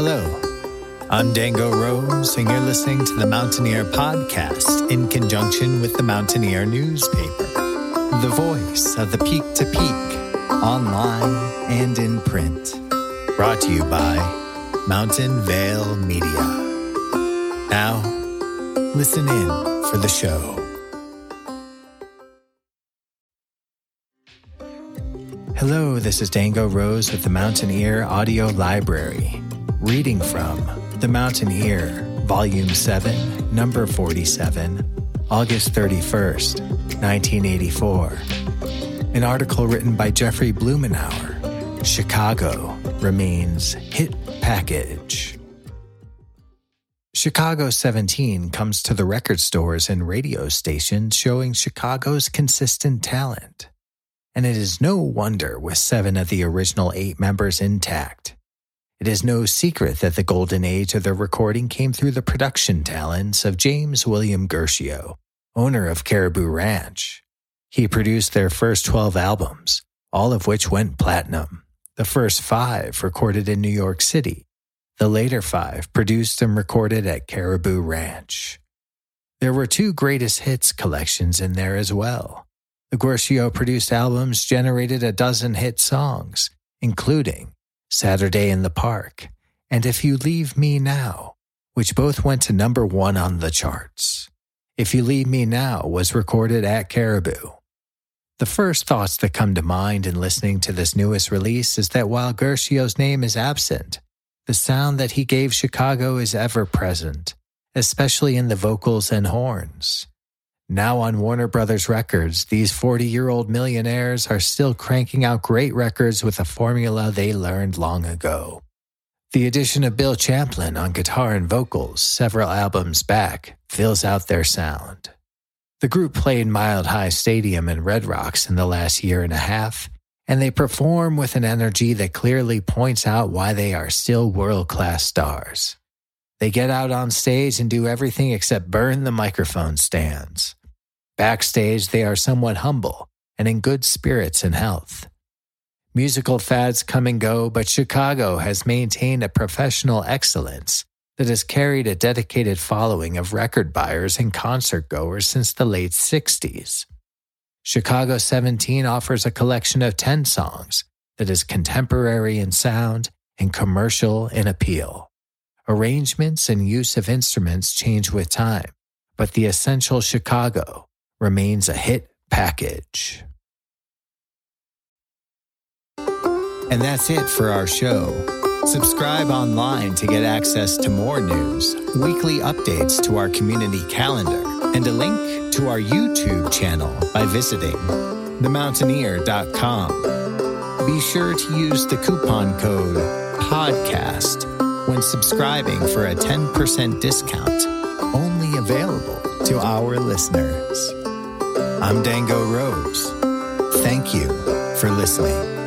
Hello, I'm Dango Rose, and you're listening to the Mountain-Ear Podcast in conjunction with the Mountain-Ear newspaper, the voice of the peak to peak, online and in print. Brought to you by Mountain Vale Media. Now, listen in for the show. Hello, this is Dango Rose with the Mountain-Ear Audio Library, reading from The Mountain-Ear, Volume 7, Number 47, August 31st, 1984. An article written by Jeffrey Blumenauer. Chicago remains hit package. Chicago 17 comes to the record stores and radio stations showing Chicago's consistent talent and it is no wonder with seven of the original eight members intact. It is no secret that the golden age of their recording came through the production talents of James William Guercio, owner of Caribou Ranch. He produced their first 12 albums, all of which went platinum. The first five recorded in New York City, the later five produced and recorded at Caribou Ranch. There were two greatest hits collections in there as well. The Guercio produced albums generated a dozen hit songs, including Saturday in the Park and If You Leave Me Now, which both went to number one on the charts. If You Leave Me Now was recorded at Caribou. The first thoughts that come to mind in listening to this newest release is that while Guercio's name is absent, the sound that he gave Chicago is ever present, especially in the vocals and horns. Now on Warner Brothers Records, these 40 year old millionaires are still cranking out great records with a formula they learned long ago. The addition of Bill Champlin on guitar and vocals several albums back fills out their sound. The group played Mile High Stadium and Red Rocks in the last year and a half, and they perform with an energy that clearly points out why they are still world class stars. They get out on stage and do everything except burn the microphone stands. Backstage, they are somewhat humble and in good spirits and health. Musical fads come and go, but Chicago has maintained a professional excellence that has carried a dedicated following of record buyers and concert goers since the late 60s. Chicago 17 offers a collection of 10 songs that is contemporary in sound and commercial in appeal. Arrangements and use of instruments change with time, but the essential Chicago remains a hit package. And that's it for our show. Subscribe online to get access to more news, weekly updates to our community calendar, and a link to our YouTube channel by visiting themountaineer.com. Be sure to use the coupon code PODCAST when subscribing for a 10% discount, only available to our listeners. I'm Dango Rose. Thank you for listening.